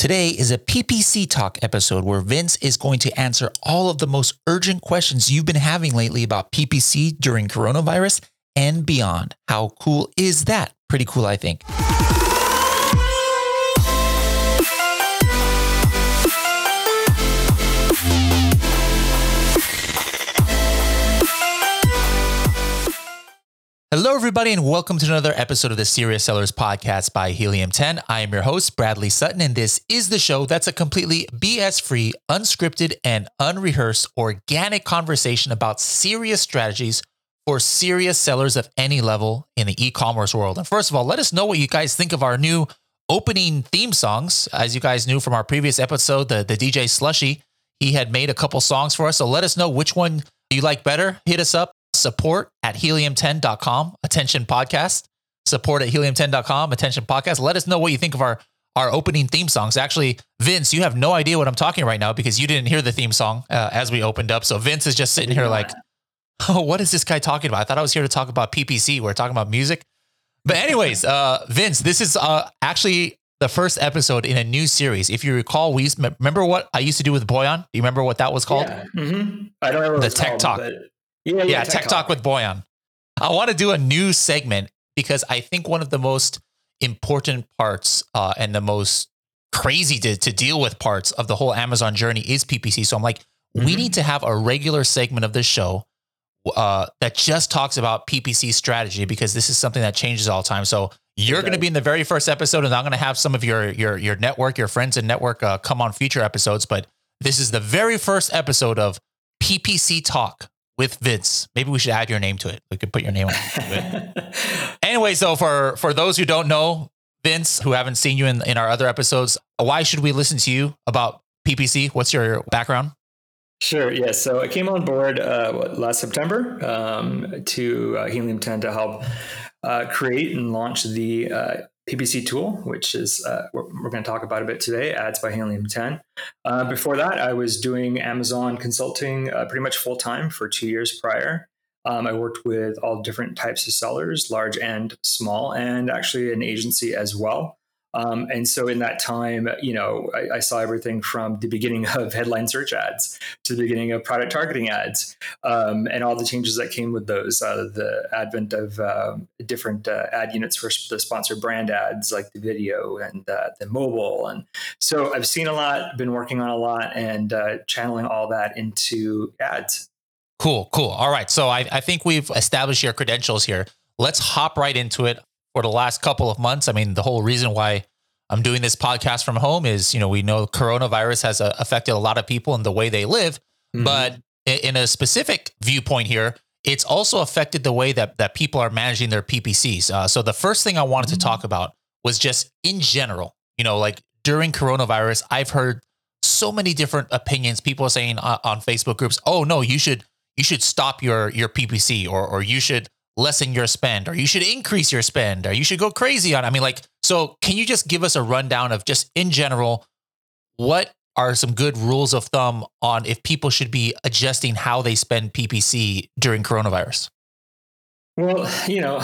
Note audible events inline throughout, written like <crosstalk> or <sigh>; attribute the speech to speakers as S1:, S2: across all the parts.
S1: Today is a PPC Talk episode where Vince is going to answer all of the most urgent questions you've been having lately about PPC during coronavirus and beyond. How cool is that? Pretty cool, I think. Hello, everybody, and welcome to another episode of the Serious Sellers Podcast by Helium 10. I am your host, Bradley Sutton, and this is the show that's a completely BS free, unscripted, and unrehearsed organic conversation about serious strategies for serious sellers of any level in the e commerce world. And first of all, let us know what you guys think of our new opening theme songs. As you guys knew from our previous episode, the, the DJ Slushy, he had made a couple songs for us. So let us know which one you like better. Hit us up support at helium10.com, attention podcast, support at helium10.com, attention podcast. Let us know what you think of our our opening theme songs. Actually, Vince, you have no idea what I'm talking right now because you didn't hear the theme song uh, as we opened up. So Vince is just sitting here like, <laughs> oh, what is this guy talking about? I thought I was here to talk about PPC. We're talking about music. But anyways, uh, Vince, this is uh, actually the first episode in a new series. If you recall, we used, remember what I used to do with Boyan. Do you remember what that was called?
S2: Yeah. Mm-hmm. I don't know
S1: the tech called, talk. Yeah, yeah, yeah Tech, Tech Talk. Talk with Boyan. I want to do a new segment because I think one of the most important parts uh, and the most crazy to, to deal with parts of the whole Amazon journey is PPC. So I'm like, mm-hmm. we need to have a regular segment of this show uh, that just talks about PPC strategy because this is something that changes all the time. So you're going to be in the very first episode, and I'm going to have some of your your your network, your friends and network, uh, come on future episodes. But this is the very first episode of PPC Talk with Vince. Maybe we should add your name to it. We could put your name on it. <laughs> <laughs> anyway, so for for those who don't know Vince, who haven't seen you in, in our other episodes, why should we listen to you about PPC? What's your background?
S2: Sure. Yes. Yeah. So I came on board uh, what, last September um, to uh, Helium 10 to help uh, create and launch the uh, PPC tool, which is uh, we're, going to talk about a bit today, ads by Helium 10. Uh, before that, I was doing Amazon consulting uh, pretty much full time for two years prior. Um, I worked with all different types of sellers, large and small, and actually an agency as well. Um, and so in that time, you know, I, I, saw everything from the beginning of headline search ads to the beginning of product targeting ads um, and all the changes that came with those, uh, the advent of uh, different uh, ad units for the sponsored brand ads like the video and uh, the mobile. And so I've seen a lot, been working on a lot and uh, channeling all that into ads.
S1: Cool, cool. All right. So I, I think we've established your credentials here. Let's hop right into it for the last couple of months. I mean, the whole reason why I'm doing this podcast from home is, you know, we know coronavirus has uh, affected a lot of people in the way they live, mm-hmm. but in a specific viewpoint here, it's also affected the way that that people are managing their PPCs. Uh, so the first thing I wanted mm-hmm. to talk about was just in general, you know, like during coronavirus, I've heard so many different opinions. People are saying uh, on Facebook groups, "Oh no, you should you should stop your your PPC," or or you should lessen your spend or you should increase your spend or you should go crazy on. I mean, like, so can you just give us a rundown of just in general, what are some good rules of thumb on if people should be adjusting how they spend PPC during coronavirus?
S2: Well, you know,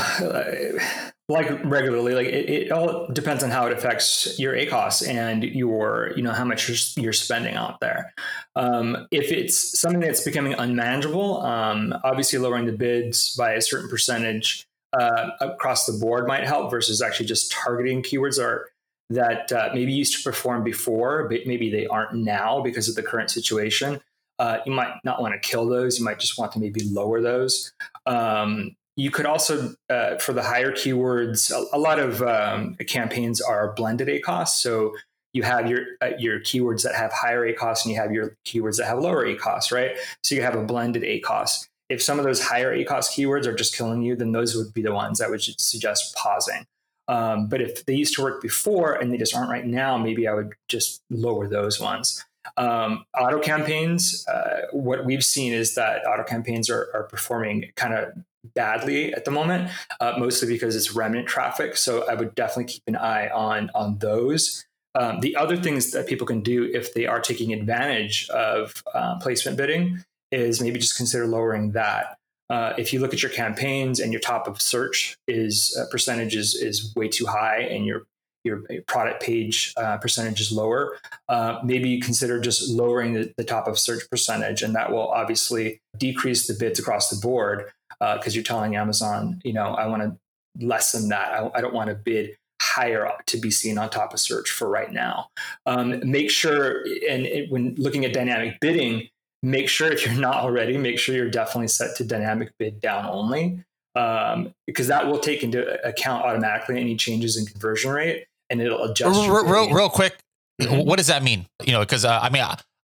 S2: like regularly like it, it, all depends on how it affects your acos and your you know how much you're, you're spending out there. Um, if it's something that's becoming unmanageable um, obviously lowering the bids by a certain percentage uh, across the board might help versus actually just targeting keywords are that uh, maybe used to perform before but maybe they aren't now because of the current situation. Uh, you might not want to kill those. You might just want to maybe lower those. Um, you could also, uh, for the higher keywords, a, a lot of um, campaigns are blended A ACOS. So you have your uh, your keywords that have higher A ACOS and you have your keywords that have lower A ACOS, right? So you have a blended ACOS. If some of those higher ACOS keywords are just killing you, then those would be the ones I would suggest pausing. Um, but if they used to work before and they just aren't right now, maybe I would just lower those ones. Um, auto campaigns, uh, what we've seen is that auto campaigns are, are performing kind of badly at the moment, uh, mostly because it's remnant traffic. So I would definitely keep an eye on on those. Um, the other things that people can do if they are taking advantage of uh, placement bidding is maybe just consider lowering that. Uh, if you look at your campaigns and your top of search is uh, percentage is, is way too high and you're your product page uh, percentage is lower, uh, maybe consider just lowering the, the, top of search percentage, and that will obviously decrease the bids across the board because uh, you're telling Amazon, you know, I want to lessen that. I, I don't want to bid higher up to be seen on top of search for right now. Um, make sure, and it, when looking at dynamic bidding, make sure if you're not already, make sure you're definitely set to dynamic bid down only, um, because that will take into account automatically any changes in conversion rate and it'll adjust.
S1: Real, real, real quick, mm-hmm. what does that mean? You know, because uh, I mean,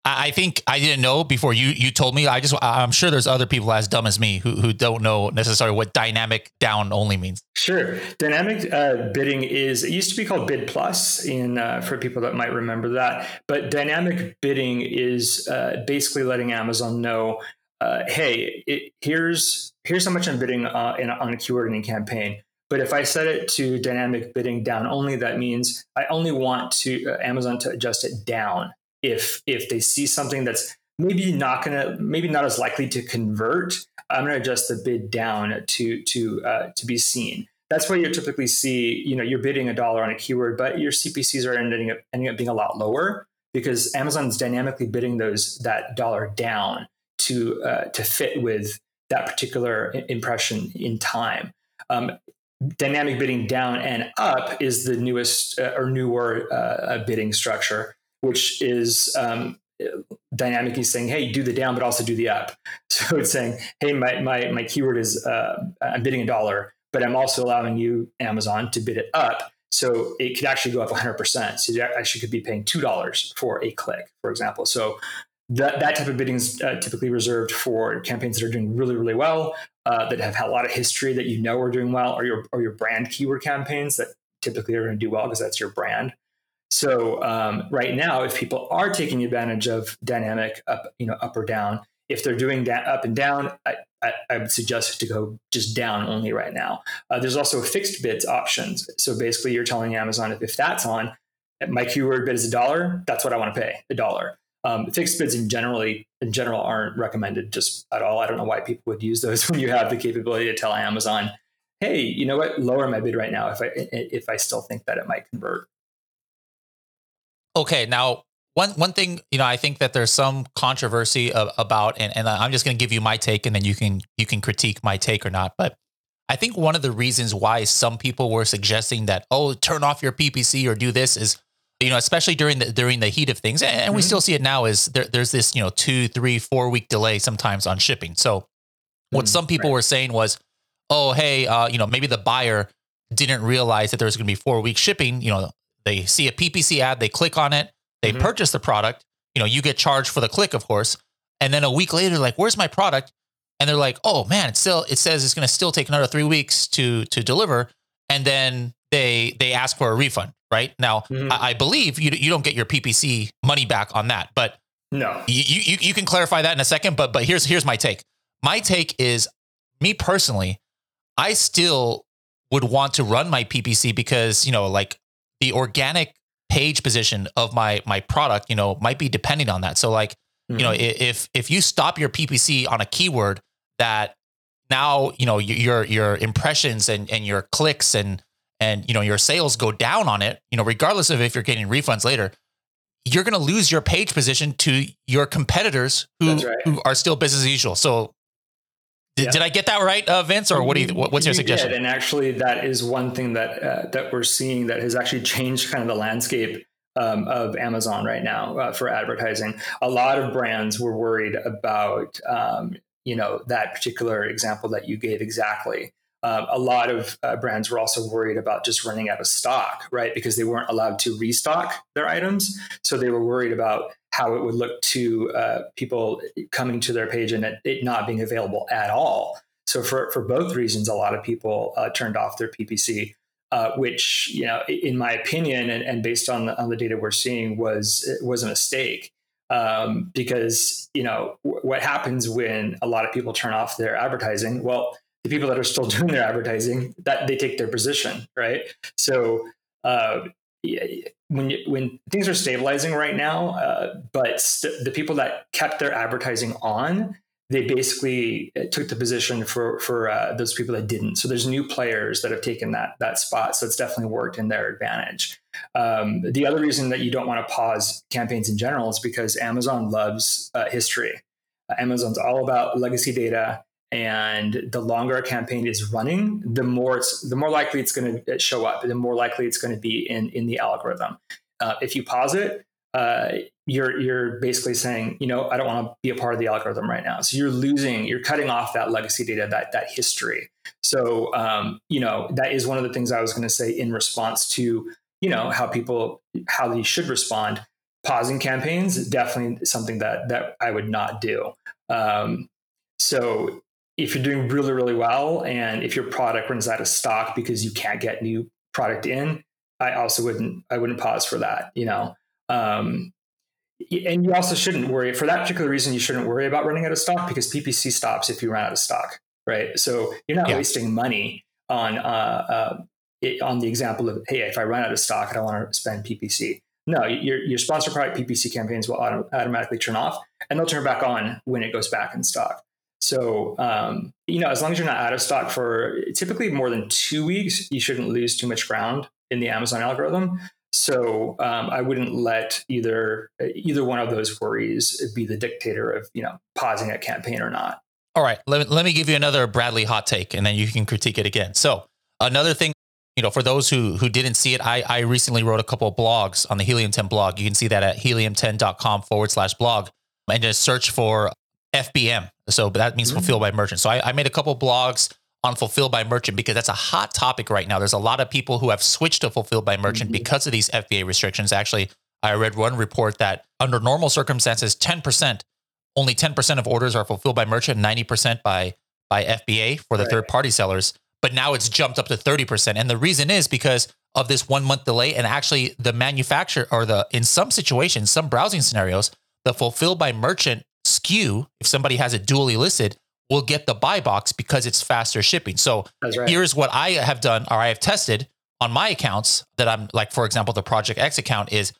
S1: I think I didn't know before you you told me. I just I'm sure there's other people as dumb as me who who don't know necessarily what dynamic down only means.
S2: Sure, dynamic uh, bidding is it used to be called Bid Plus in uh, for people that might remember that. But dynamic bidding is uh, basically letting Amazon know, uh, hey, it, here's here's how much I'm bidding uh, in, on a keyword in a campaign. But if I set it to dynamic bidding down only, that means I only want to uh, Amazon to adjust it down if if they see something that's maybe not gonna maybe not as likely to convert i'm gonna adjust the bid down to to uh, to be seen. That's why you typically see you know you're bidding a dollar on a keyword but your cpcs are ending up ending up being a lot lower because amazon's dynamically bidding those that dollar down to uh, to fit with that particular impression in time. Um, dynamic bidding down and up is the newest uh, or newer uh, bidding structure which is um, dynamically saying, "Hey, do the down, but also do the up." <laughs> So it's saying, "Hey, my my my keyword is uh, I'm bidding a dollar, but I'm also allowing you Amazon to bid it up." So it could actually go up 100%. So you actually could be paying $2 for a click, for example. So that, that type of bidding is uh, typically reserved for campaigns that are doing really, really well, uh, that have had a lot of history that you know are doing well, or your, or your brand keyword campaigns that typically are going to do well because that's your brand. So um, right now, if people are taking advantage of dynamic up, you know, up or down, if they're doing that up and down, I, I, I, would suggest to go just down only right now. Uh, there's also fixed bids options. So basically, you're telling Amazon if, if that's on, my keyword bid is a dollar, that's what I want to pay, a dollar. Um, fixed bids in generally in general aren't recommended just at all. I don't know why people would use those <laughs> when you have the capability to tell Amazon, "Hey, you know what? Lower my bid right now if I if I still think that it might convert."
S1: Okay, now one one thing you know, I think that there's some controversy of, about, and, and I'm just going to give you my take, and then you can you can critique my take or not. But I think one of the reasons why some people were suggesting that oh, turn off your PPC or do this is you know, especially during the during the heat of things, and, mm-hmm. we still see it now. Is there, there's this you know two, three, four week delay sometimes on shipping. So what mm, some people right. were saying was, oh, hey, uh, you know, maybe the buyer didn't realize that there was going to be four week shipping. You know, they see a PPC ad, they click on it, they mm-hmm. purchase the product. You know, you get charged for the click, of course. And then a week later, like, where's my product? And they're like, oh man, it's still it says it's going to still take another three weeks to to deliver. And then they they ask for a refund. Right now, mm-hmm. I, I, believe you you don't get your PPC money back on that, but
S2: no,
S1: you, you you can clarify that in a second. But but here's here's my take. My take is me personally, I still would want to run my PPC because you know like the organic page position of my my product, you know, might be depending on that. So like, mm-hmm. you know, mm-hmm. if if you stop your PPC on a keyword that now, you know, your your impressions and and your clicks and and you know your sales go down on it, you know, regardless of if you're getting refunds later, you're going to lose your page position to your competitors who right. who are still business as usual. So did, yeah. did I get that right, uh, Vince, or what do you? What's your suggestion?
S2: Did. And actually, that is one thing that uh, that we're seeing that has actually changed kind of the landscape um, of Amazon right now uh, for advertising. A lot of brands were worried about um, you know that particular example that you gave exactly. Uh, a lot of uh, brands were also worried about just running out of stock, right? Because they weren't allowed to restock their items, so they were worried about how it would look to uh, people coming to their page and it, it, not being available at all. So for, for both reasons, a lot of people uh, turned off their PPC, uh, which you know, in my opinion, and, and based on the, on the data we're seeing, was was a mistake. Um, because you know w- what happens when a lot of people turn off their advertising? Well, the people that are still <laughs> doing their advertising that they take their position, right? So uh, when you, when things are stabilizing right now, uh, but st- the people that kept their advertising on, they basically uh, took the position for for uh, those people that didn't. So there's new players that have taken that that spot. So it's definitely worked in their advantage. Um, the other reason that you don't want to pause campaigns in general is because Amazon loves uh, history. Amazon's all about legacy data, and the longer a campaign is running, the more it's the more likely it's going to show up, the more likely it's going to be in in the algorithm. Uh, if you pause it, uh, you're you're basically saying, you know, I don't want to be a part of the algorithm right now. So you're losing, you're cutting off that legacy data, that that history. So um, you know, that is one of the things I was going to say in response to you know how people how they should respond. Pausing campaigns is definitely something that that I would not do. Um, so if you're doing really really well, and if your product runs out of stock because you can't get new product in, I also wouldn't I wouldn't pause for that. You know. Um, and you also shouldn't worry for that particular reason. You shouldn't worry about running out of stock because PPC stops if you run out of stock, right? So you're not yeah. wasting money on uh, uh, it, on the example of hey, if I run out of stock, I don't want to spend PPC. No, your your sponsor product PPC campaigns will auto- automatically turn off, and they'll turn back on when it goes back in stock. So um, you know, as long as you're not out of stock for typically more than two weeks, you shouldn't lose too much ground in the Amazon algorithm. So um, I wouldn't let either either one of those worries be the dictator of you know pausing a campaign or not.
S1: All right, let let me give you another Bradley hot take, and then you can critique it again. So another thing, you know, for those who who didn't see it, I I recently wrote a couple of blogs on the Helium 10 blog. You can see that at helium10.com forward slash blog, and just search for FBM. So that means mm-hmm. fulfilled by merchant. So I, I made a couple blogs on fulfilled by merchant because that's a hot topic right now. There's a lot of people who have switched to fulfilled by merchant mm-hmm. because of these FBA restrictions. Actually, I read one report that under normal circumstances, 10%, only 10% of orders are fulfilled by merchant, 90% by by FBA for the right. third party sellers. But now it's jumped up to 30%. And the reason is because of this one month delay. And actually, the manufacturer or the, in some situations, some browsing scenarios, the fulfilled by merchant SKU, if somebody has it dually listed, will get the buy box because it's faster shipping. So right. here's what I have done or I have tested on my accounts that I'm like, for example, the Project X account is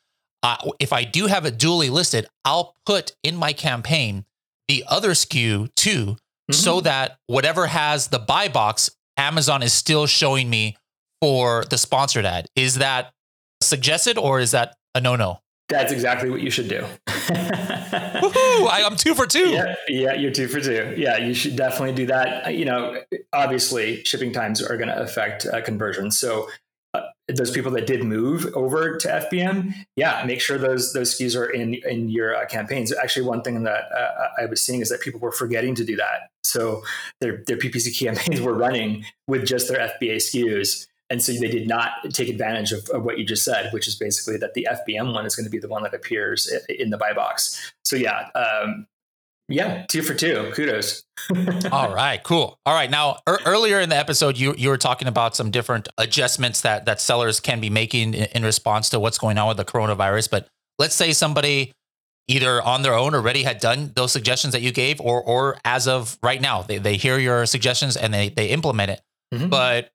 S1: uh, if I do have it dually listed, I'll put in my campaign the other SKU too, mm-hmm. so that whatever has the buy box, Amazon is still showing me for the sponsored ad. Is that suggested or is that a no no?
S2: That's exactly what you should do. <laughs> <laughs>
S1: Woohoo! I, am two for two.
S2: Yeah, yeah, you're two for two. Yeah, you should definitely do that. You know, obviously, shipping times are going to affect uh, conversion. So, uh, those people that did move over to FBM, yeah, make sure those those SKUs are in in your uh, campaigns. Actually, one thing that uh, I was seeing is that people were forgetting to do that. So their their PPC <laughs> campaigns were running with just their FBA SKUs and so they did not take advantage of, of, what you just said, which is basically that the FBM one is going to be the one that appears in the buy box. So yeah, um, yeah, two for two. Kudos. <laughs>
S1: All right, cool. All right, now er- earlier in the episode, you you were talking about some different adjustments that that sellers can be making in, in response to what's going on with the coronavirus. But let's say somebody either on their own already had done those suggestions that you gave, or or as of right now, they they hear your suggestions and they they implement it. Mm-hmm. But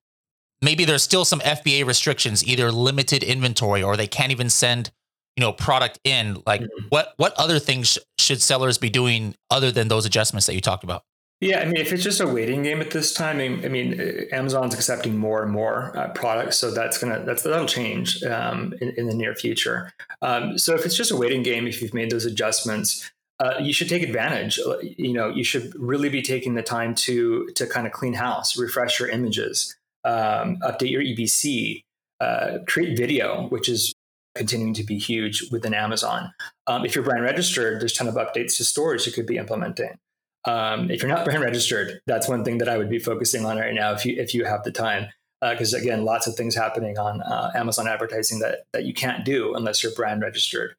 S1: maybe there's still some FBA restrictions, either limited inventory or they can't even send, you know, product in. Like mm-hmm. what what other things should sellers be doing other than those adjustments that you talked about?
S2: Yeah, I mean, if it's just a waiting game at this time, I mean, Amazon's accepting more and more uh, products, so that's gonna that's that'll change um, in, in, the near future. Um, so if it's just a waiting game, if you've made those adjustments, uh, you should take advantage. You know, you should really be taking the time to to kind of clean house, refresh your images um, update your EBC, uh, create video, which is continuing to be huge within Amazon. Um, if you're brand registered, there's a ton of updates to stores you could be implementing. Um, if you're not <laughs> brand registered, that's one thing that I would be focusing on right now if you if you have the time. Because uh, again, lots of things happening on uh, Amazon advertising that that you can't do unless you're brand registered.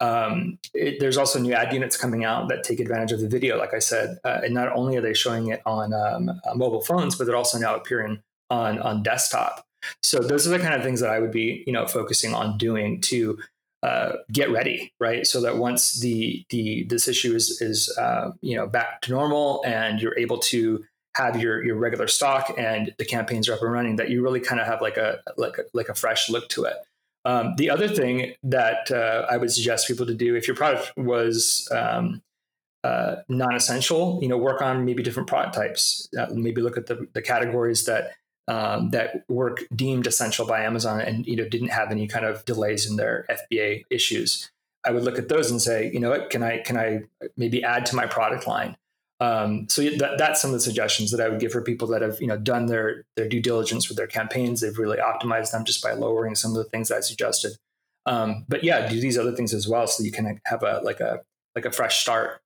S2: Um, it, there's also new ad units coming out that take advantage of the video, like I said, uh, and not only are they showing it on um, uh, mobile phones, but they're also now appearing on on desktop. So those are the kind of things that I would be you know focusing on doing to uh, get ready, right? So that once the the this issue is is uh, you know back to normal and you're able to have your your regular stock and the campaigns are up and running, that you really kind of have like a like a, like a fresh look to it. Um, the other thing that uh, I would suggest people to do if your product was um, uh, non-essential, you know, work on maybe different product types. Uh, maybe look at the, the categories that um, that work deemed essential by Amazon and you know didn't have any kind of delays in their FBA issues. I would look at those and say, you know what, can I can I maybe add to my product line? Um, so that, that's some of the suggestions that I would give for people that have you know done their their due diligence with their campaigns. They've really optimized them just by lowering some of the things I suggested. Um, but yeah, do these other things as well, so you can have a like a like a fresh start.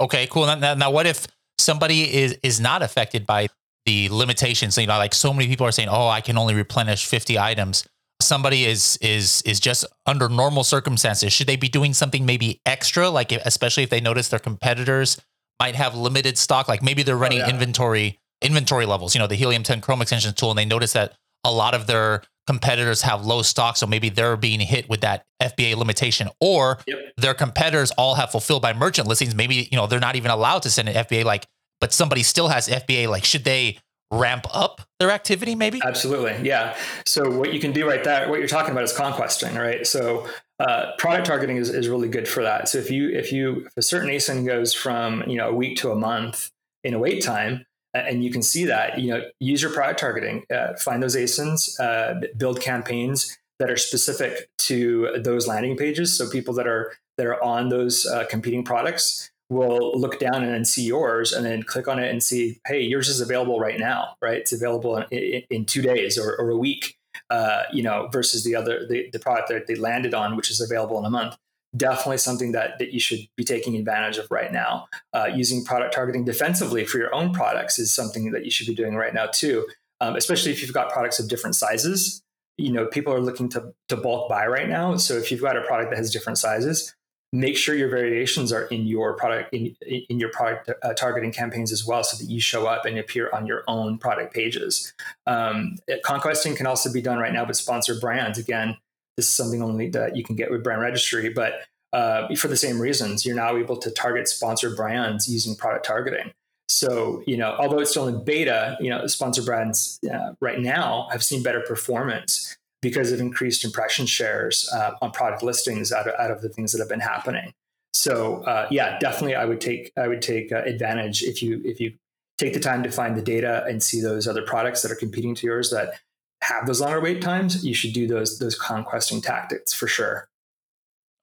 S1: Okay, cool. Now, now what if somebody is is not affected by the limitations? You know, like so many people are saying, "Oh, I can only replenish fifty items." somebody is is is just under normal circumstances should they be doing something maybe extra like especially if they notice their competitors might have limited stock like maybe they're oh, running oh, yeah. inventory inventory levels you know the helium 10 chrome extensions tool and they notice that a lot of their competitors have low stock so maybe they're being hit with that fba limitation or yep. their competitors all have fulfilled by merchant listings maybe you know they're not even allowed to send an fba like but somebody still has fba like should they ramp up their activity maybe?
S2: Absolutely yeah. So what you can do right there what you're talking about is conquesting right? So uh, product targeting is, is really good for that. So if you if you if a certain asin goes from you know a week to a month in a wait time and you can see that you know use your product targeting uh, find those asins uh, build campaigns that are specific to those landing pages. So people that are that are on those uh, competing products will look down and then see yours and then click on it and see, hey, yours is available right now, right? It's available in, in two days or, or a week, uh, you know, versus the other, the, the product that they landed on, which is available in a month. Definitely something that, that you should be taking advantage of right now. Uh, using product targeting defensively for your own products is something that you should be doing right now too, um, especially if you've got products of different sizes. You know, people are looking to, to bulk buy right now. So if you've got a product that has different sizes, make sure your variations are in your product in, in your product uh, targeting campaigns as well so that you show up and appear on your own product pages. Um, conquesting can also be done right now with sponsored brands. Again this is something only that you can get with brand registry but uh, for the same reasons you're now able to target sponsored brands using product targeting. So you know although it's still in beta you know sponsored brands uh, right now have seen better performance because of increased impression shares uh, on product listings out of, out of the things that have been happening. So uh, yeah, definitely, I would take I would take uh, advantage if you if you take the time to find the data and see those other products that are competing to yours that have those longer wait times. You should do those those conquesting tactics for sure.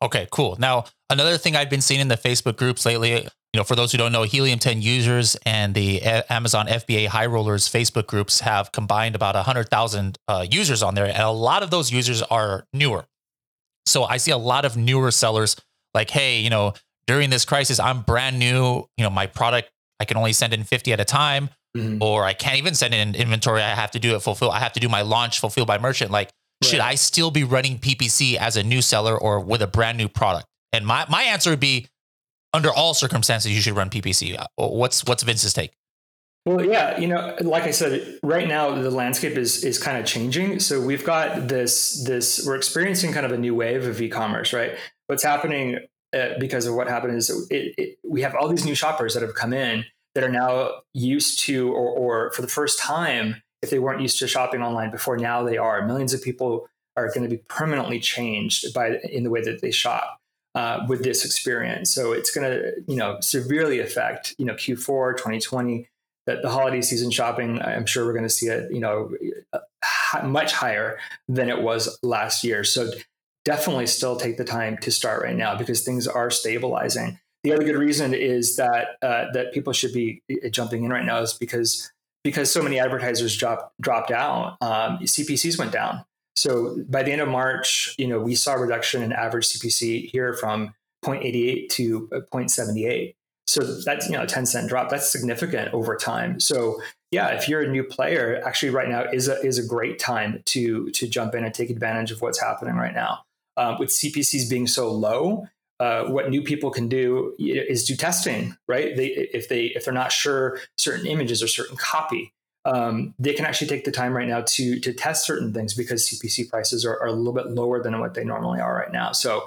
S1: Okay, cool. Now another thing I've been seeing in the Facebook groups lately, you know, for those who don't know, Helium 10 users and the Amazon FBA High Rollers Facebook groups have combined about 100,000 uh, users on there. And a lot of those users are newer. So I see a lot of newer sellers like, hey, you know, during this crisis, I'm brand new. You know, my product, I can only send in 50 at a time, mm-hmm. or I can't even send in inventory. I have to do it fulfill. I have to do my launch fulfilled by merchant. Like, right. should I still be running PPC as a new seller or with a brand new product? And my, my answer would be under all circumstances, you should run PPC. What's what's Vince's take?
S2: Well, yeah, you know, like I said, right now the landscape is is kind of changing. So we've got this this we're experiencing kind of a new wave of e-commerce, right? What's happening uh, because of what happened is it, it, we have all these new shoppers that have come in that are now used to, or, or for the first time, if they weren't used to shopping online before, now they are. Millions of people are going to be permanently changed by in the way that they shop uh, with this experience. So it's going to, you know, severely affect, you know, Q4 2020. That the holiday season shopping, I'm sure we're going to see it, you know, much higher than it was last year. So definitely still take the time to start right now because things are stabilizing. The other good reason is that uh, that people should be uh, jumping in right now is because because so many advertisers dropped dropped out. Um, CPCs went down. So by the end of March, you know, we saw a reduction in average CPC here from 0.88 to 0.78. So that's you know a 10 cent drop. That's significant over time. So yeah, if you're a new player, actually right now is a is a great time to to jump in and take advantage of what's happening right now. Um, with CPCs being so low, uh, what new people can do is do testing, right? They if they if they're not sure certain images or certain copy, um, they can actually take the time right now to to test certain things because CPC prices are, are, a little bit lower than what they normally are right now. So,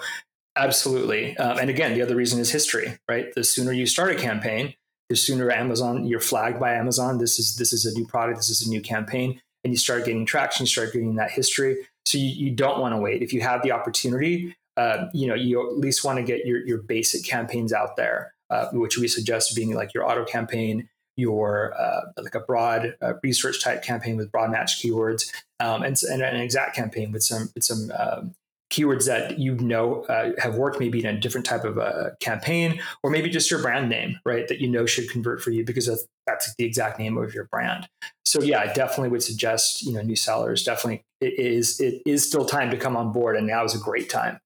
S2: absolutely. Um, and again, the other reason is history, right? The sooner you start a campaign, the sooner Amazon you're flagged by Amazon. This is this is a new product. This is a new campaign, and you start getting traction. You start getting that history. So you, you don't want to wait. If you have the opportunity, uh, you know you at least want to get your your basic campaigns out there, uh, which we suggest being like your auto campaign your uh, like a broad uh, research type campaign with broad match keywords, um, and, and, an exact campaign with some with some um, keywords that you know uh, have worked maybe in a different type of a campaign, or maybe just your brand name, right? That you know should convert for you because that's, that's the exact name of your brand. So yeah, I definitely would suggest you know new sellers definitely it is it is still time to come on board, and now is a great time.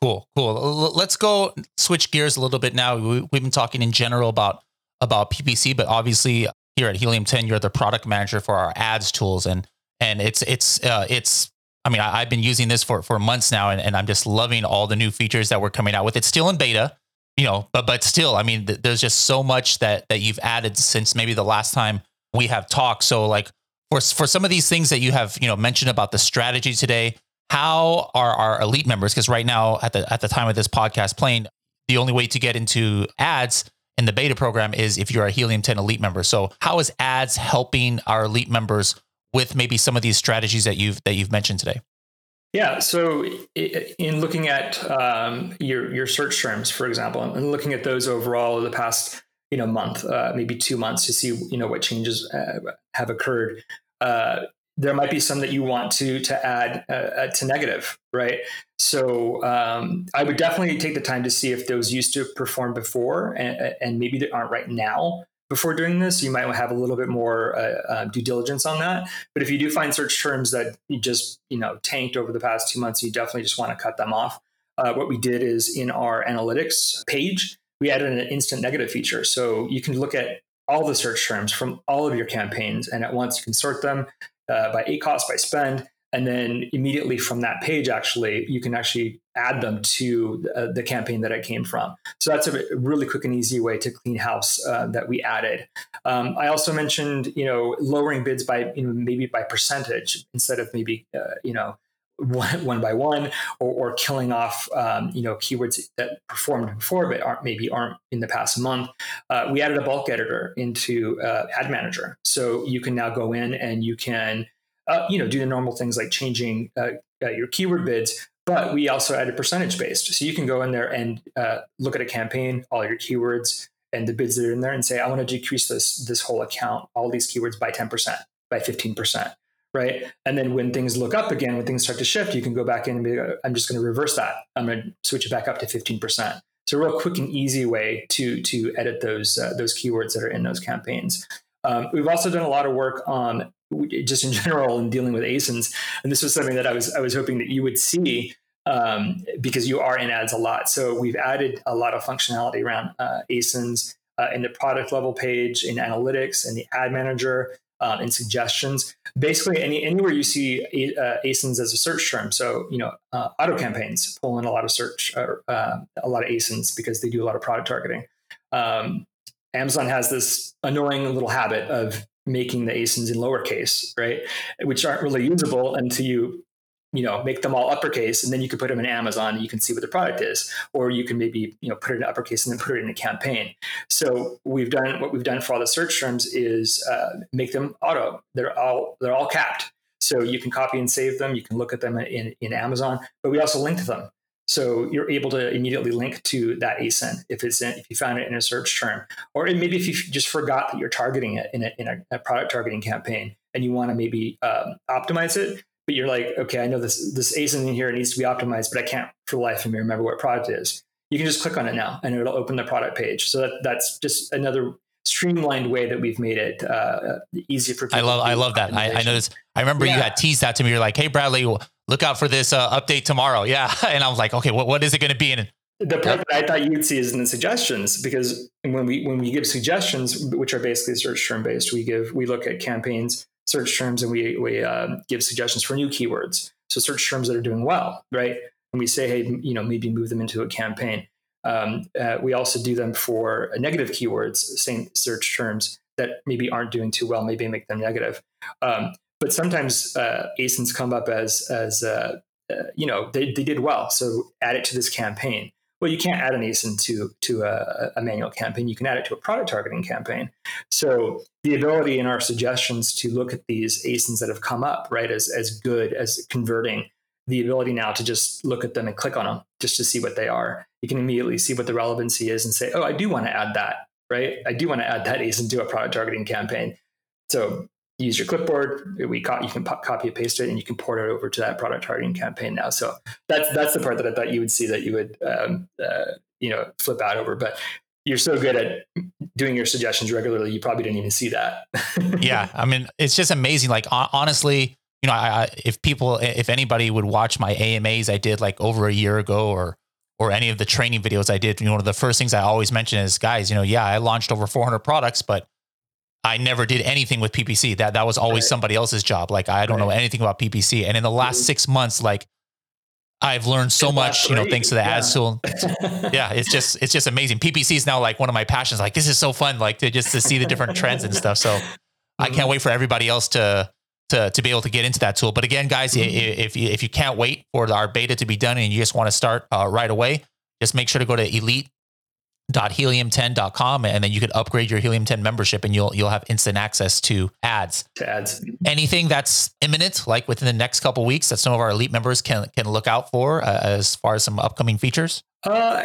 S1: Cool, cool. Let's go switch gears a little bit now. We've been talking in general about about PPC, but obviously here at Helium 10, you're the product manager for our ads tools, and and it's it's uh, it's. I mean, I, have been using this for for months now, and, and I'm just loving all the new features that we're coming out with. It's still in beta, you know, but but still, I mean, th- there's just so much that that you've added since maybe the last time we have talked. So like for for some of these things that you have you know mentioned about the strategy today how are our elite members because right now at the at the time of this podcast playing the only way to get into ads in the beta program is if you're a helium 10 elite member. So how is ads helping our elite members with maybe some of these strategies that you've that you've mentioned today?
S2: Yeah so in looking at um, your your search terms for example and looking at those overall over the past you know month uh, maybe two months to see you know what changes uh, have occurred uh, there might be some that you want to to add uh, uh, to negative, right? So um, I would definitely take the time to see if those used to perform before, and, and maybe they aren't right now. Before doing this, you might have a little bit more uh, uh, due diligence on that. But if you do find search terms that you just you know tanked over the past two months, you definitely just want to cut them off. Uh, what we did is in our analytics page, we added an instant negative feature, so you can look at all the search terms from all of your campaigns, and at once you can sort them uh, by ACOS, by spend. And then immediately from that page, actually, you can actually add them to uh, the campaign that it came from. So that's a really quick and easy way to clean house uh, that we added. Um, I also mentioned, you know, lowering bids by you know, maybe by percentage instead of maybe uh, you know one, by one or, or killing off um, you know keywords that performed before but aren't maybe aren't in the past month uh, we added a bulk editor into uh, ad manager. So you can now go in and you can uh, you know do the normal things like changing uh, uh, your keyword bids but we also added percentage based. So you can go in there and uh, look at a campaign all your keywords and the bids that are in there and say i want to decrease this this whole account all these keywords by 10% by 15% right? And then when things look up again, when things start to shift, you can go back in and be, like, I'm just going to reverse that. I'm going to switch it back up to 15%. It's a real quick and easy way to to edit those uh, those keywords that are in those campaigns. Um, we've also done a lot of work on just in <laughs> general in dealing with ASINs, and this was something that I was I was hoping that you would see um, because you are in ads a lot. So we've added a lot of functionality around uh, ASINs uh, in the product level page, in analytics, in the ad manager um, and suggestions. Basically, any anywhere you see uh, ASINs as a search term. So you know, uh, auto campaigns pull in a lot of search, uh, a lot of ASINs because they do a lot of product targeting. Um, Amazon has this annoying little habit of making the ASINs in lowercase, right, which aren't really usable until you you know make them all uppercase and then you can put them in amazon and you can see what the product is. Or you can maybe you know put it in uppercase and then put it in a campaign. So we've done what we've done for all the search terms is uh, make them auto. They're all they're all capped. So you can copy and save them. You can look at them in, in amazon but we also link to them. So you're able to immediately link to that ASIN if it's in, if you found it in a search term, or maybe if you just forgot that you're targeting it in a, in a, a product targeting campaign and you want to maybe um, optimize it but you're like, okay, I know this this ASIN in here needs to be optimized, but I can't for the life of me remember what product it is. You can just click on it now, and it'll open the product page. So that, that's just another streamlined way that we've made it uh, easy for people.
S1: I love I love that. I, I noticed. I remember yeah. you had teased that to me. You're like, hey Bradley, look out for this uh, update tomorrow. Yeah, <laughs> and I was like, okay, what what is it going to be? And
S2: the part that I thought you'd see is in the suggestions because when we when we give suggestions, which are basically search term based, we give we look at campaigns search terms and we, we uh, give suggestions for new keywords. So search terms that are doing well, right? And we say, hey, you know, maybe move them into a campaign. Um, uh, we also do them for negative keywords, same search terms that maybe aren't doing too well, maybe make them negative. Um, but sometimes uh, ASINs come up as, as uh, uh, you know, they, they did well. So add it to this campaign well, you can't add an ASIN to to a, a, manual campaign. You can add it to a product targeting campaign. So the ability in our suggestions to look at these ASINs that have come up, right, as as good as converting, the ability now to just look at them and click on them just to see what they are. You can immediately see what the relevancy is and say, oh, I do want to add that, right? I do want to add that ASIN to a product targeting campaign. So use your clipboard. We caught, you can copy and paste it, and you can port it over to that product targeting campaign now. So that's that's the part that I thought you would see that you would um, uh, you know flip out over. But you're so good at doing your suggestions regularly, you probably didn't even see that. <laughs>
S1: yeah, I mean, it's just amazing. Like honestly, you know, I, I, if people, if anybody would watch my AMAs I did like over a year ago, or or any of the training videos I did, you know, one of the first things I always mention is, guys, you know, yeah, I launched over 400 products, but I never did anything with PPC. That that was always right. somebody else's job. Like I don't right. know anything about PPC. And in the last mm-hmm. six months, like I've learned so much, you know, thanks to the yeah. ads <laughs> tool. yeah, it's just it's just amazing. PPC is now like one of my passions. Like this is so fun, like to just to see the different trends and stuff. So mm-hmm. I can't mm-hmm. wait for everybody else to to to be able to get into that tool. But again, guys, mm-hmm. if you if you can't wait for our beta to be done and you just want to start uh, right away, just make sure to go to elite helium10.com and then you could upgrade your helium 10 membership and you'll you'll have instant access to ads.
S2: To ads.
S1: Anything that's imminent like within the next couple weeks that some of our elite members can can look out for uh, as far as some upcoming features
S2: uh,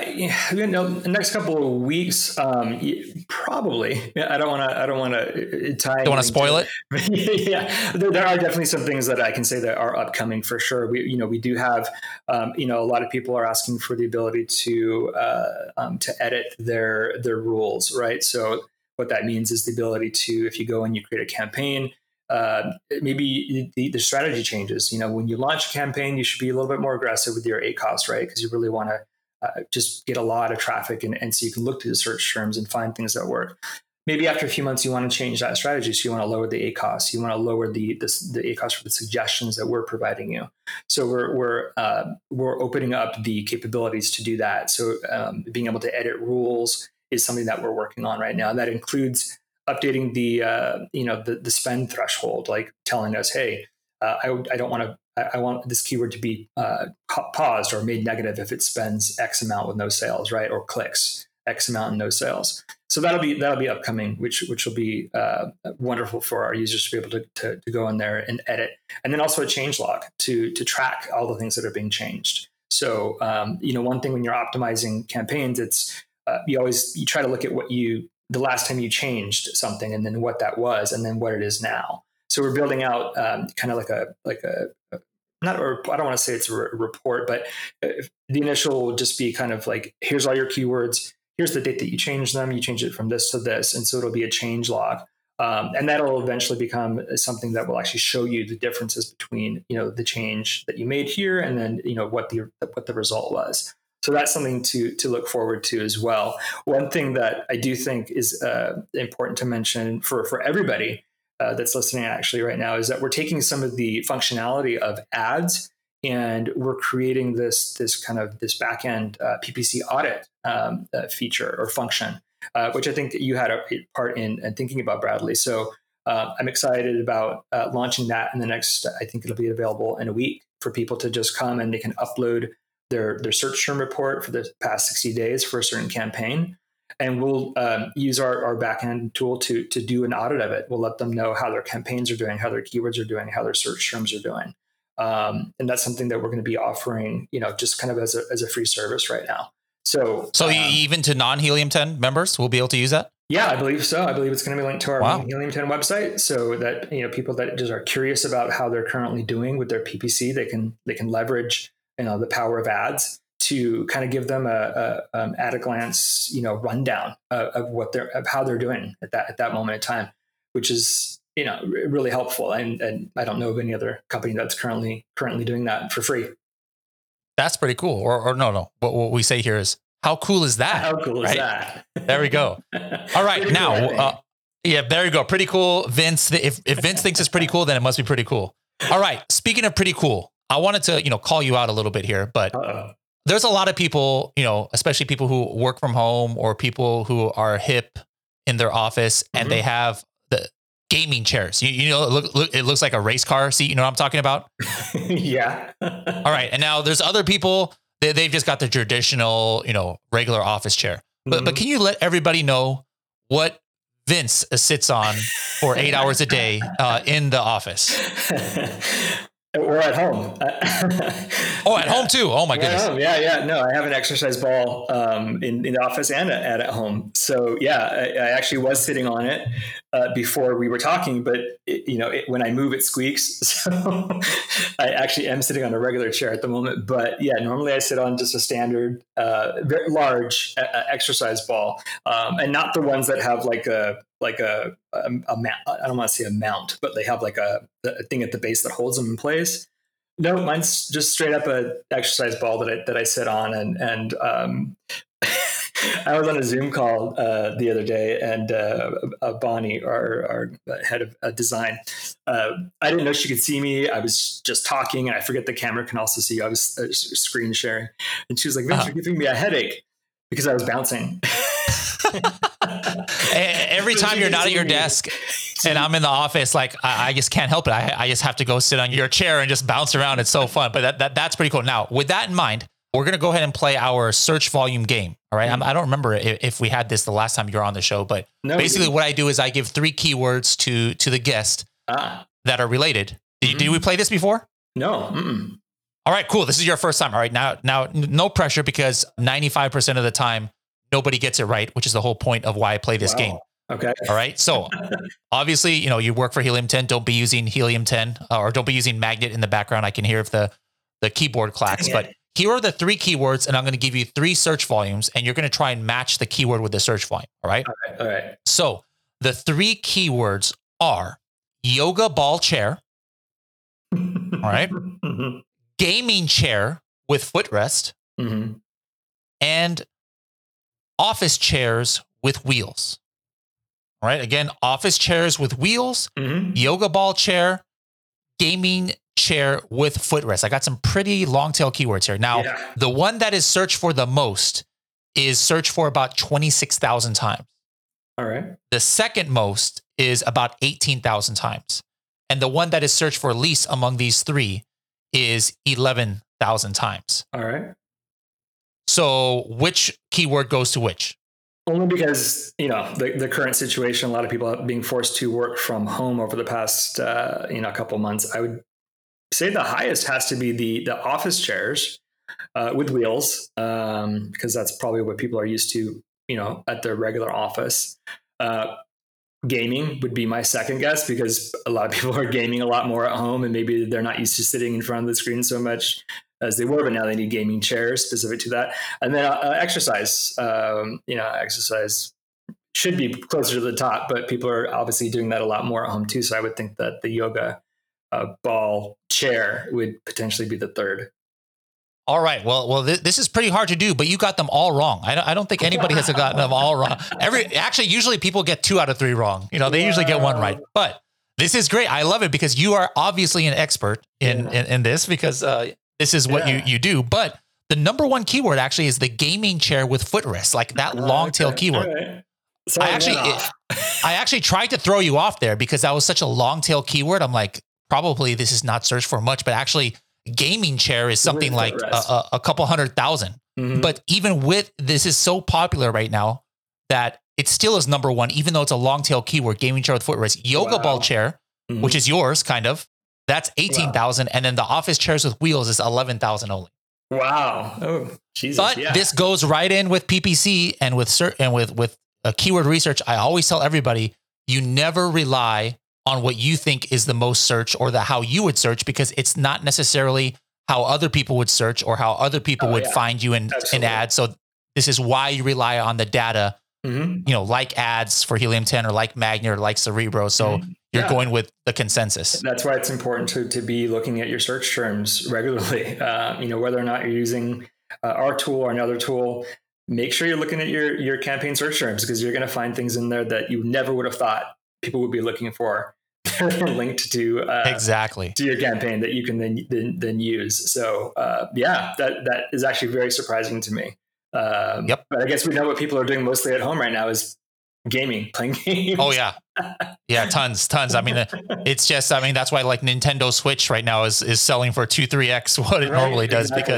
S2: you know, the next couple of weeks, um, probably. I don't want to. I don't want to uh, tie.
S1: Don't want to spoil it. <laughs>
S2: yeah, there, there, are definitely some things that I can say that are upcoming for sure. We, you know, we do have. Um, you know, a lot of people are asking for the ability to uh, um, to edit their their rules, right? So what that means is the ability to, if you go and you create a campaign, uh, maybe the, the, strategy changes. You know, when you launch a campaign, you should be a little bit more aggressive with your ACOS, right? Because you really want to uh, just get a lot of traffic and, and so you can look through the search terms and find things that work. Maybe after a few months you want to change that strategy. So you want to lower the acos you want to lower the the, the acos for the suggestions that we're providing you. So we're we're uh, we're opening up the capabilities to do that. So um, being able to edit rules is something that we're working on right now. And that includes updating the uh, you know the, the spend threshold like telling us hey uh, I, I don't want to I, want this keyword to be uh, paused or made negative if it spends X amount with no sales, right? Or clicks X amount and no sales. So that'll be that'll be upcoming, which which will be uh, wonderful for our users to be able to, to, to go in there and edit, and then also a change log to to track all the things that are being changed. So um, you know, one thing when you're optimizing campaigns, it's uh, you always you try to look at what you the last time you changed something, and then what that was, and then what it is now. So we're building out um, kind of like a like a, not or I don't want to say it's a report, but uh, the initial will just be kind of like here's all your keywords, here's the date that you changed them, you change it from this to this, and so it'll be a change log. Um, and that'll eventually become something that will actually show you the differences between you know the change that you made here and then you know what the what the result was. So that's something to to look forward to as well. One thing that I do think is uh, important to mention for for everybody uh, that's listening actually right now is that we're taking some of the functionality of ads and we're creating this this kind of this backend uh, PPC audit um, uh, feature or function, uh, which I think you had a part in, in thinking about, Bradley. So uh, I'm excited about uh, launching that in the next. I think it'll be available in a week for people to just come and they can upload their their search term report for the past 60 days for a certain campaign and we'll um, use our, our backend tool to to do an audit of it. We'll let them know how their campaigns are doing, how their keywords are doing, how their search terms are doing, um, and that's something that we're going to be offering, you know, just kind of as a as a free service right now. So,
S1: so um, even to non Helium 10 members we'll be able to use that.
S2: Yeah, I believe so. I believe it's going to be linked to our wow. Helium 10 website, so that you know people that just are curious about how they're currently doing with their PPC, they can they can leverage you know the power of ads to kind of give them a, a um, at a glance, you know, rundown of, of, what they're of how they're doing at that at that moment in time, which is you know really helpful. And, and I don't know of any other company that's currently currently doing that for free.
S1: That's pretty cool. Or, or no, no. What, what we say here is how cool is that?
S2: How cool right? is that?
S1: there we go. <laughs> All right, now. Cool, uh, yeah, there you go. Pretty cool, Vince. If if Vince thinks it's pretty cool, then it must be pretty cool. All right. Speaking of pretty cool, I wanted to you know call you out a little bit here, but Uh-oh there's a lot of people, you know, especially people who work from home or people who are hip in their office and mm-hmm. they have the gaming chairs. You, you know, look, look, it looks like a race car seat. You know what I'm talking about? <laughs>
S2: yeah. <laughs>
S1: All right. And now there's other people they, they've just got the traditional, you know, regular office chair. But, mm-hmm. but can you let everybody know what Vince sits on for eight <laughs> hours a day uh, in the office?
S2: Or at home. <laughs>
S1: oh, at home too. Oh my goodness.
S2: Yeah, yeah. No, I have an exercise ball um, in, in the office and at, at home. So yeah, I, I actually was sitting on it uh, before we were talking, but it, you know, it, when I move, it squeaks. <laughs> So I actually am sitting on a regular chair at the moment. But yeah, normally I sit on just a standard, uh, very large uh, exercise ball, um, and not the ones that have like a like a, a, a mount. I don't want to say a mount, but they have like a, a thing at the base that holds them in place. No, mine's just straight up a exercise ball that I that I sit on, and and um, <laughs> I was on a Zoom call uh, the other day, and uh, uh, Bonnie, our, our head of uh, design, uh, I didn't know she could see me. I was just talking, and I forget the camera can also see. You. I was uh, screen sharing, and she was like, "Vince, uh-huh. you're giving me a headache because I was bouncing." <laughs> <laughs>
S1: Every time you're not at your desk and I'm in the office, like I, I just can't help it. I, I, just have to go sit on your chair and just bounce around. It's so fun. But that, that that's pretty cool. Now, with that in mind, we're gonna go ahead and play our search volume game. All right? mm-hmm. I don't remember if, if, we had this the last time you were on the show, but no, basically, what I do is I give three keywords to to the guest ah. that are related. Did, mm-hmm. did, we play this before?
S2: No. Mm-mm.
S1: All right, cool. This is your first time. All right, now now no pressure because 95% of the time nobody gets it right, which is the whole point of why I play this wow. game.
S2: Okay.
S1: All right. So <laughs> obviously, you know, you work for Helium 10. Don't be using Helium 10 uh, or don't be using Magnet in the background. I can hear if the the keyboard clacks. But here are the three keywords, and I'm going to give you three search volumes, and you're going to try and match the keyword with the search volume. All right.
S2: All right. All right.
S1: So the three keywords are yoga ball chair. <laughs> all right. mm-hmm. Gaming chair with footrest. Mm-hmm. And office chairs with wheels. All right. Again, office chairs with wheels, mm-hmm. yoga ball chair, gaming chair with footrest. I got some pretty long tail keywords here. Now, yeah. the one that is searched for the most is searched for about 26,000 times.
S2: All right.
S1: The second most is about 18,000 times. And the one that is searched for least among these three is 11,000 times.
S2: All right.
S1: So, which keyword goes to which?
S2: Only because you know the, the current situation, a lot of people are being forced to work from home over the past uh, you know a couple months. I would say the highest has to be the the office chairs uh, with wheels, um, because that's probably what people are used to, you know, at their regular office. Uh, gaming would be my second guess because a lot of <laughs> people are gaming a lot more at home and maybe they're not used to sitting in front of the screen so much as they were, but now they need gaming chairs specific to that. And then uh, exercise, um, you know, exercise should be closer to the top, but people are obviously doing that a lot more at home too. So I would think that the yoga uh, ball chair would potentially be the third.
S1: All right. Well, well, th- this is pretty hard to do, but you got them all wrong. I don't, I don't think anybody has gotten them all wrong. Every actually, usually people get two out of three wrong. You know, they usually get one right. But this is great. I love it because you are obviously an expert in yeah. in, in, this because uh, this is what yeah. you you do. But the number one keyword actually is the gaming chair with footrest, like that long tail okay. keyword. Right. I actually it, I actually tried to throw you off there because that was such a long tail keyword. I'm like, probably this is not searched for much, but actually gaming chair is something like a, a, a, couple hundred 1000 mm-hmm. But even with this is so popular right now that it still is number one, even though it's a long tail keyword, gaming chair with footrest, yoga wow. ball chair, mm-hmm. which is yours kind of. That's 18,000. Wow. And then the office chairs with wheels is 11,000 only.
S2: Wow. Oh, Jesus.
S1: But yeah. this goes right in with PPC and with cert and with, with a keyword research. I always tell everybody, you never rely on what you think is the most search or the how you would search because it's not necessarily how other people would search or how other people oh, would yeah. find you in an ad. So this is why you rely on the data, mm-hmm. you know, like ads for Helium 10 or like Magnet or like Cerebro. So mm-hmm. you're yeah. going with the consensus.
S2: That's why it's important to, to be looking at your search terms regularly. <laughs> Uh, you know, whether or not you're using uh, our tool or another tool, make sure you're looking at your, your campaign search terms because you're going to find things in there that you never would have thought people would be looking for linked to uh,
S1: exactly
S2: to your campaign that you can then then, then use. So uh, yeah, that that is actually very surprising to me. Um,
S1: yep.
S2: But I guess we know what people are doing mostly at home right now is gaming, <laughs> playing games.
S1: Oh yeah, yeah, tons, tons. I mean, uh, it's just, I mean, that's why like Nintendo Switch right now is is selling for two, three x <laughs> what it
S2: Right,
S1: normally does
S2: exactly.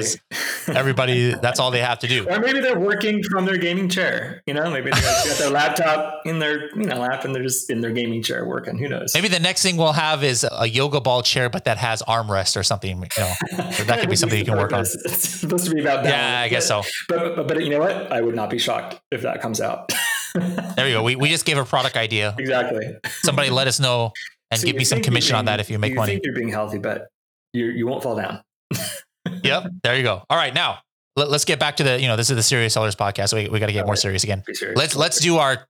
S1: because <laughs> everybody, that's all they have to do.
S2: Or maybe they're working from their gaming chair. You know, maybe they got their laptop in their you know lap and they're just in their gaming chair working. Who knows?
S1: Maybe the next thing we'll have is a yoga ball chair, but that has armrest or something. You know, that could be something you can work on.
S2: It's supposed to be about balance.
S1: Yeah, I guess so.
S2: But, but but you know what? I would not be shocked if that comes out.
S1: There you go. We, we just gave a product idea.
S2: exactly.
S1: Somebody let us know and
S2: So
S1: give me some commission on that if you make
S2: you
S1: money.
S2: think you're being healthy, but you you won't fall down.
S1: Yep. There you go. All right. Now let, us get back to the, you know, this is the Serious Sellers podcast. So we, we got to get more serious again.
S2: Serious.
S1: Let's let's do our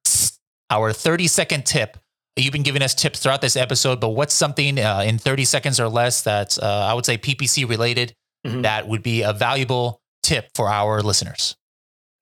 S1: our 30 second tip. You've been giving us tips throughout this episode, but what's something uh, in 30 seconds or less that's uh, I would say PPC related
S2: Mhm.
S1: that would be a valuable tip for our listeners?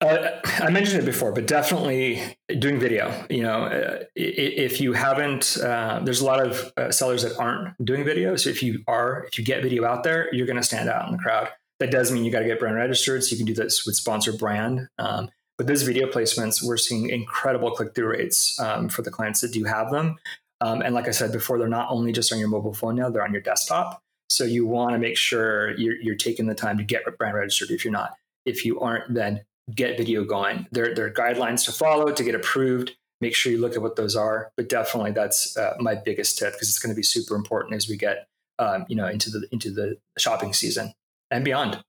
S2: Uh, <clears throat> I mentioned it before, but definitely doing video. You know, uh, if you haven't, uh, there's a lot of uh, sellers that aren't doing video. So if you are, if you get video out there, you're going to stand out in the crowd. That does mean you got to get brand registered. So you can do this with sponsor brand. Um, but those video placements, we're seeing incredible click through rates um, for the clients that do have them. Um, and like I said before, they're not only just on your mobile phone now; they're on your desktop. So you want to make sure you're, you're taking the time to get brand registered. If you're not, if you aren't, then get video going. There, there are guidelines to follow to get approved. Make sure you look at what those are. But definitely, that's uh, my biggest tip because it's going to be super important as we get, um, you know, into the into the shopping season and beyond.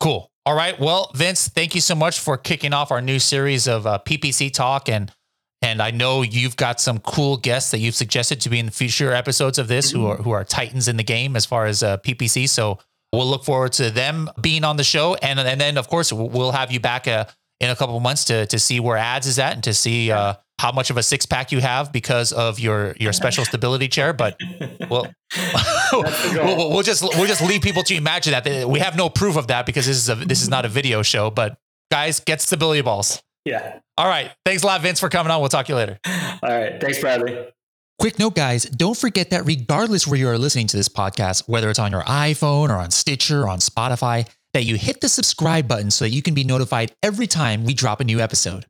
S1: Cool. All right. Well, Vince, thank you so much for kicking off our new series of uh, PPC talk and and I know you've got some cool guests that you've suggested to be in future episodes of this who are who are titans in the game as far as uh, PPC. So we'll look forward to them being on the show, and and then of course we'll have you back uh, in a couple of months to to see where ads is at and to see uh, how much of a six pack you have because of your your special stability chair. But <laughs> we'll we'll, we'll just we'll just leave people to imagine that we have no proof of that because this is a this is not a video show. But guys, get stability balls.
S2: Yeah.
S1: All right. Thanks a lot, Vince, for coming on. We'll talk to you later.
S2: All right. Thanks, Bradley.
S1: Quick note, guys, don't forget that regardless where you are listening to this podcast, whether it's on your iPhone or on Stitcher or on Spotify, that you hit the subscribe button so that you can be notified every time we drop a new episode.